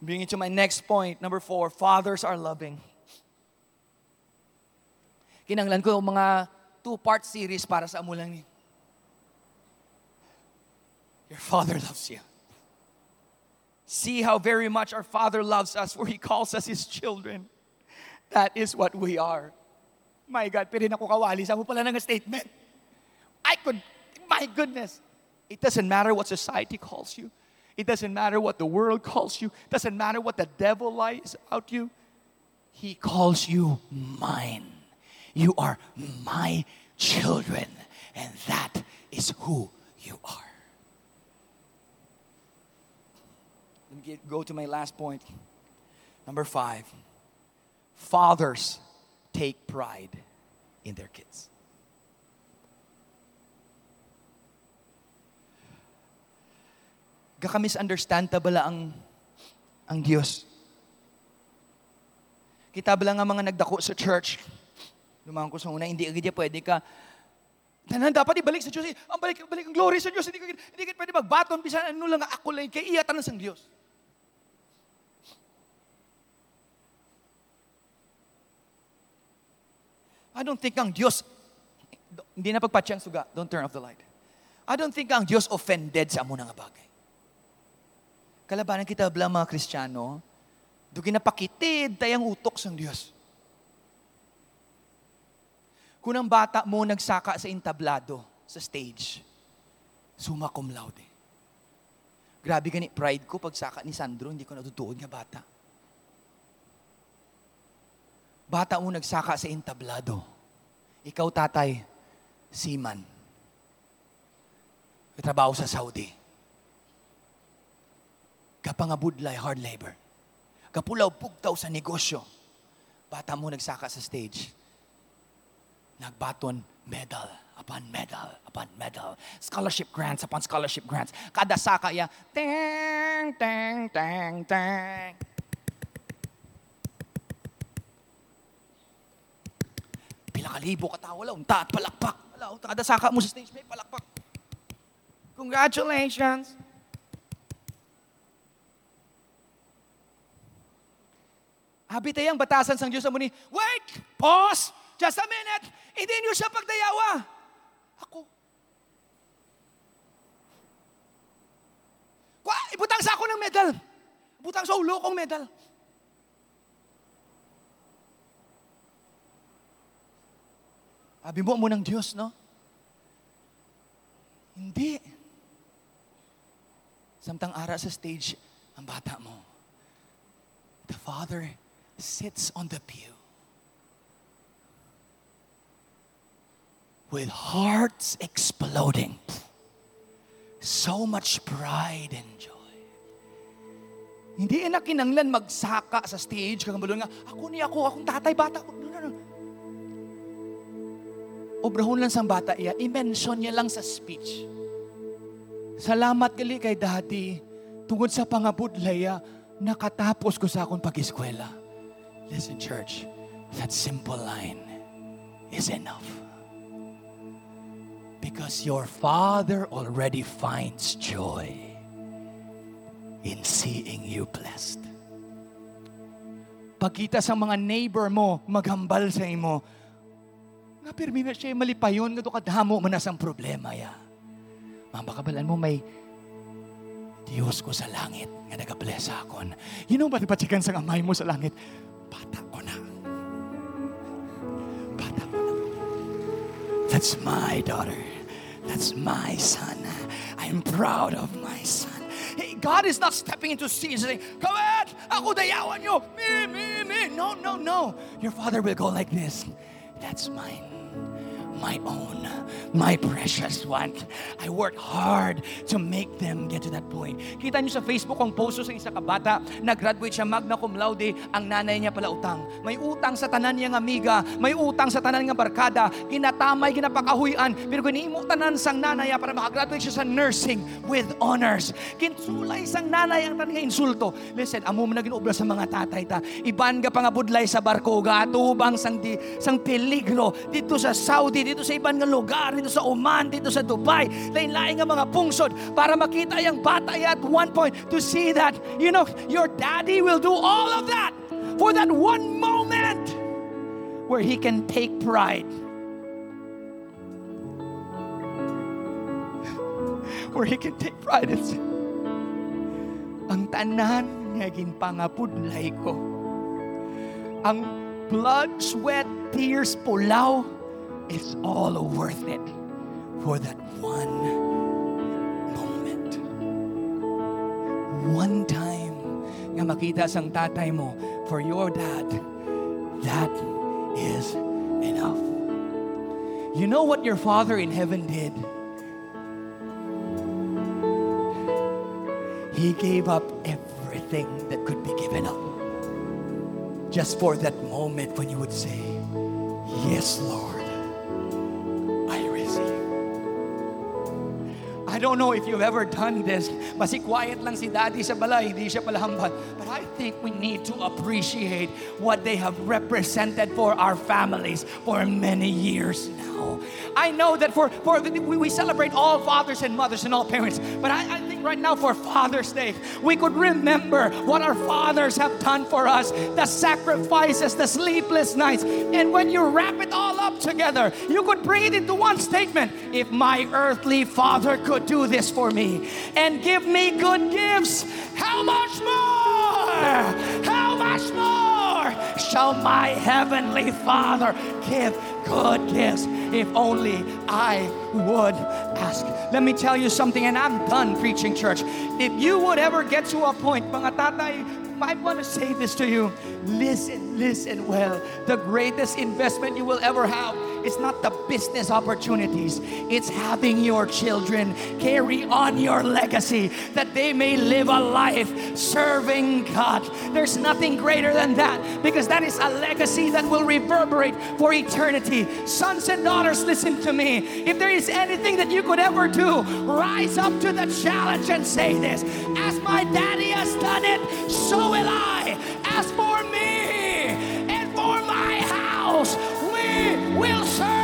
Bringing to my next point, number four, fathers are loving. Kinanglan ko mga two-part series para sa ni. Your Father loves you. See how very much our Father loves us, for He calls us His children. That is what we are. My God, pero ako. Sa mo pala ng statement. I could, my goodness. It doesn't matter what society calls you. It doesn't matter what the world calls you. It doesn't matter what the devil lies out you. He calls you mine. You are my children, and that is who you are. Let me get, go to my last point. Number five fathers take pride in their kids. Gaka-misunderstand ta ang ang Diyos. Kita bala nga mga nagdako sa church, Lumangan ko sa una, hindi agad pwede ka Tanan dapat ibalik sa Diyos. Eh. Ang balik, balik ang glory sa Diyos. Hindi ka, hindi ka pwede magbaton. Bisan ano lang ako lang. Kaya iyatan ng sang Diyos. I don't think ang Diyos, hindi na pagpatsyan suga, don't turn off the light. I don't think ang Diyos offended sa amo nga bagay. Kalabanan kita blang mga Kristiyano, do ginapakitid tayang utok sang Diyos. Kung ang bata mo nagsaka sa entablado, sa stage, summa cum laude. Grabe gani pride ko pag saka ni Sandro, hindi ko natutuod nga bata. Bata mo nagsaka sa entablado. Ikaw tatay, seaman. Trabaho sa Saudi. Kapangabudlay, hard labor. Kapulaw pugtaw sa negosyo. Bata mo nagsaka sa stage nagbaton medal upon medal upon medal. Scholarship grants upon scholarship grants. Kada saka ya, tang, tang, tang, tang. Pila kalibo katawa lang, unta at palakpak. Wala, kada saka mo sa stage, may palakpak. Congratulations. Habi tayang batasan sang Diyos sa muni, wait, pause, just a minute, hindi niyo siya pagdayawa. Ako. Kwa, ibutang sa ako ng medal. Ibutang sa ulo kong medal. Sabi mo mo ng Diyos, no? Hindi. Samtang ara sa stage, ang bata mo. The Father sits on the pew. With hearts exploding. So much pride and joy. Hindi na kinanglan magsaka sa stage kagambalon nga, ako ni ako, akong tatay, bata. No, no, no. Obrahon lang sa bata iya, i-mention niya lang sa speech. Salamat gali kay Daddy. Tungod sa pangabudlaya, nakatapos ko sa akong pag-eskwela. Listen, church, that simple line is enough. Because your Father already finds joy in seeing you blessed. Pagkita sa mga neighbor mo, maghambal sa imo, nga pirmi na siya malipayon, nga kadhamo man ang problema ya. Mambakabalan mo may Diyos ko sa langit nga nagabless akon. You know ba patikan sa amay mo sa langit? Bata That's my daughter. That's my son. I'm proud of my son. Hey, God is not stepping into scenes saying, Come on, ako dayawan. Me, me, me. No, no, no. Your father will go like this. That's mine. My own, my precious one. I worked hard to make them get to that point. Kita niyo sa Facebook ang post sa isa kabata, nag-graduate siya magna cum laude, ang nanay niya pala utang. May utang sa tanan niyang amiga, may utang sa tanan nga barkada, ginatamay, ginapakahuyan, pero ginimo tanan sang nanay para makagraduate siya sa nursing with honors. Kinsulay sang nanay ang tanan insulto. Listen, amo mo na ginubla sa mga tatay ta. Iban ka pa nga budlay sa barko, gatubang sang di, sang peligro dito sa Saudi, dito sa ibang lugar, dito sa Oman, dito sa Dubai, lain-lain nga mga pungsod para makita yung bata at one point to see that, you know, your daddy will do all of that for that one moment where he can take pride. Where he can take pride say, ang tanan nga ginpangapudlay ko. Ang blood, sweat, tears, pulaw, it's all worth it for that one moment. One time nga makita sang tatay mo for your dad, that is enough. You know what your Father in heaven did? He gave up everything that could be given up just for that moment when you would say, Yes, Lord, I don't know if you've ever done this. Masi quiet lang si daddy sa balay, hindi siya palahambal. But I think we need to appreciate what they have represented for our families for many years now. I know that for, for we, we celebrate all fathers and mothers and all parents, but I, I think right now for Father's Day, we could remember what our fathers have done for us, the sacrifices, the sleepless nights. And when you wrap it all up together, you could bring it into one statement. If my earthly father could do this for me and give me good gifts, how much more? How much more shall my heavenly Father give good gifts if only I would ask. Let me tell you something, and I'm done preaching church. If you would ever get to a point, mga tatay, I want to say this to you. Listen, listen well. The greatest investment you will ever have is not the business opportunities, it's having your children carry on your legacy that they may live a life serving God. There's nothing greater than that because that is a legacy that will reverberate for eternity. Sons and daughters, listen to me. If there is anything that you could ever do, rise up to the challenge and say this As my daddy has done it, so will I. As for me, we will serve.